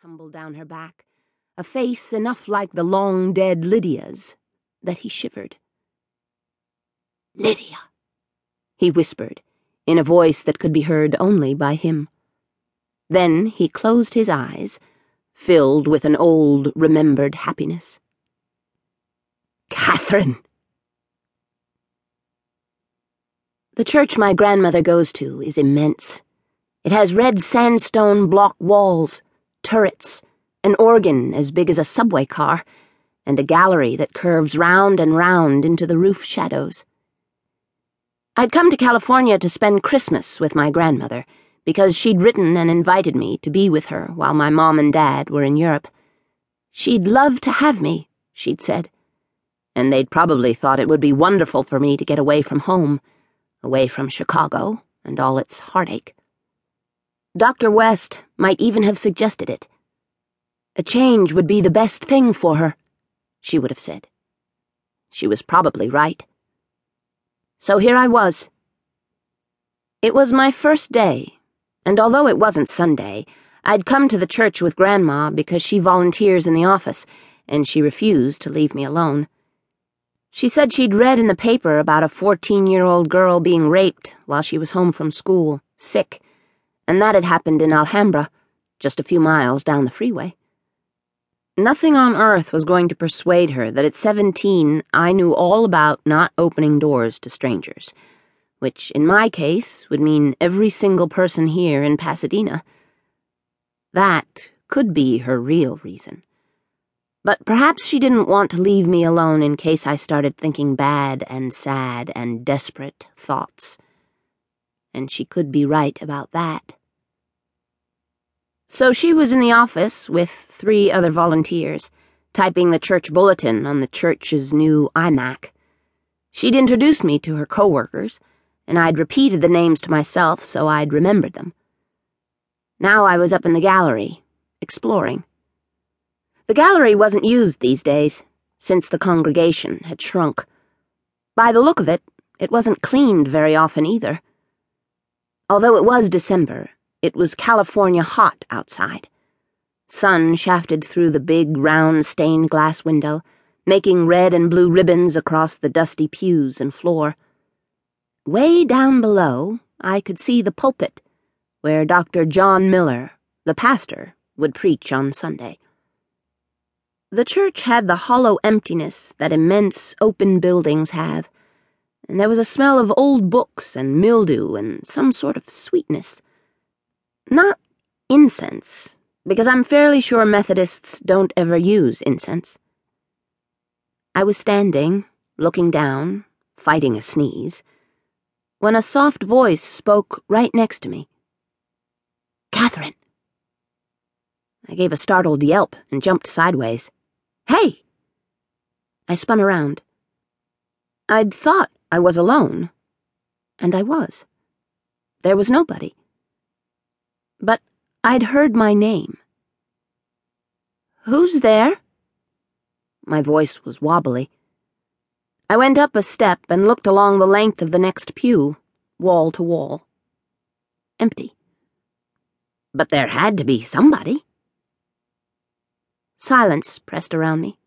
tumbled down her back, a face enough like the long dead Lydia's that he shivered. Lydia, he whispered, in a voice that could be heard only by him. Then he closed his eyes, filled with an old, remembered happiness. Catherine! The church my grandmother goes to is immense. It has red sandstone block walls, turrets, an organ as big as a subway car, and a gallery that curves round and round into the roof shadows. I'd come to California to spend Christmas with my grandmother because she'd written and invited me to be with her while my mom and dad were in Europe. She'd love to have me, she'd said, and they'd probably thought it would be wonderful for me to get away from home, away from Chicago and all its heartache. Dr. West might even have suggested it. A change would be the best thing for her, she would have said. She was probably right. So here I was. It was my first day, and although it wasn't Sunday, I'd come to the church with Grandma because she volunteers in the office, and she refused to leave me alone. She said she'd read in the paper about a 14 year old girl being raped while she was home from school, sick and that had happened in Alhambra, just a few miles down the freeway. Nothing on earth was going to persuade her that at 17 I knew all about not opening doors to strangers, which in my case would mean every single person here in Pasadena. That could be her real reason. But perhaps she didn't want to leave me alone in case I started thinking bad and sad and desperate thoughts. And she could be right about that. So she was in the office with three other volunteers, typing the church bulletin on the church's new iMac. She'd introduced me to her coworkers, and I'd repeated the names to myself so I'd remembered them. Now I was up in the gallery, exploring. The gallery wasn't used these days, since the congregation had shrunk. By the look of it, it wasn't cleaned very often either. Although it was December, it was California hot outside. Sun shafted through the big, round stained glass window, making red and blue ribbons across the dusty pews and floor. Way down below, I could see the pulpit, where Dr. John Miller, the pastor, would preach on Sunday. The church had the hollow emptiness that immense open buildings have, and there was a smell of old books and mildew and some sort of sweetness. Not incense, because I'm fairly sure Methodists don't ever use incense. I was standing, looking down, fighting a sneeze, when a soft voice spoke right next to me. Catherine! I gave a startled yelp and jumped sideways. Hey! I spun around. I'd thought I was alone, and I was. There was nobody but I'd heard my name. Who's there? My voice was wobbly. I went up a step and looked along the length of the next pew, wall to wall. Empty. But there had to be somebody. Silence pressed around me.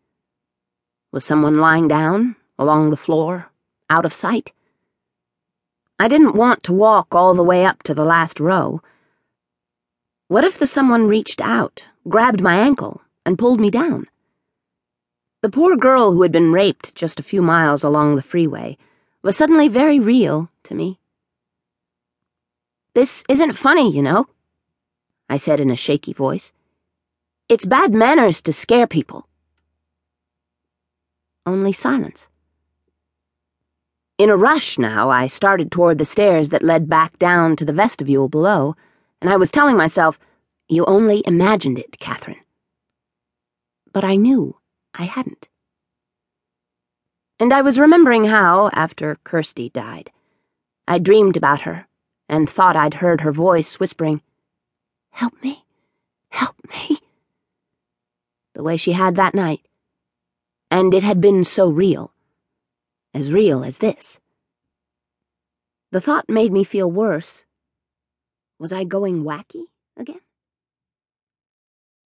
Was someone lying down, along the floor, out of sight? I didn't want to walk all the way up to the last row. What if the someone reached out, grabbed my ankle, and pulled me down? The poor girl who had been raped just a few miles along the freeway was suddenly very real to me. This isn't funny, you know, I said in a shaky voice. It's bad manners to scare people. Only silence. In a rush now, I started toward the stairs that led back down to the vestibule below and I was telling myself, You only imagined it, Catherine. But I knew I hadn't. And I was remembering how, after Kirsty died, I dreamed about her and thought I'd heard her voice whispering, Help me, help me. The way she had that night. And it had been so real. As real as this. The thought made me feel worse was I going wacky again?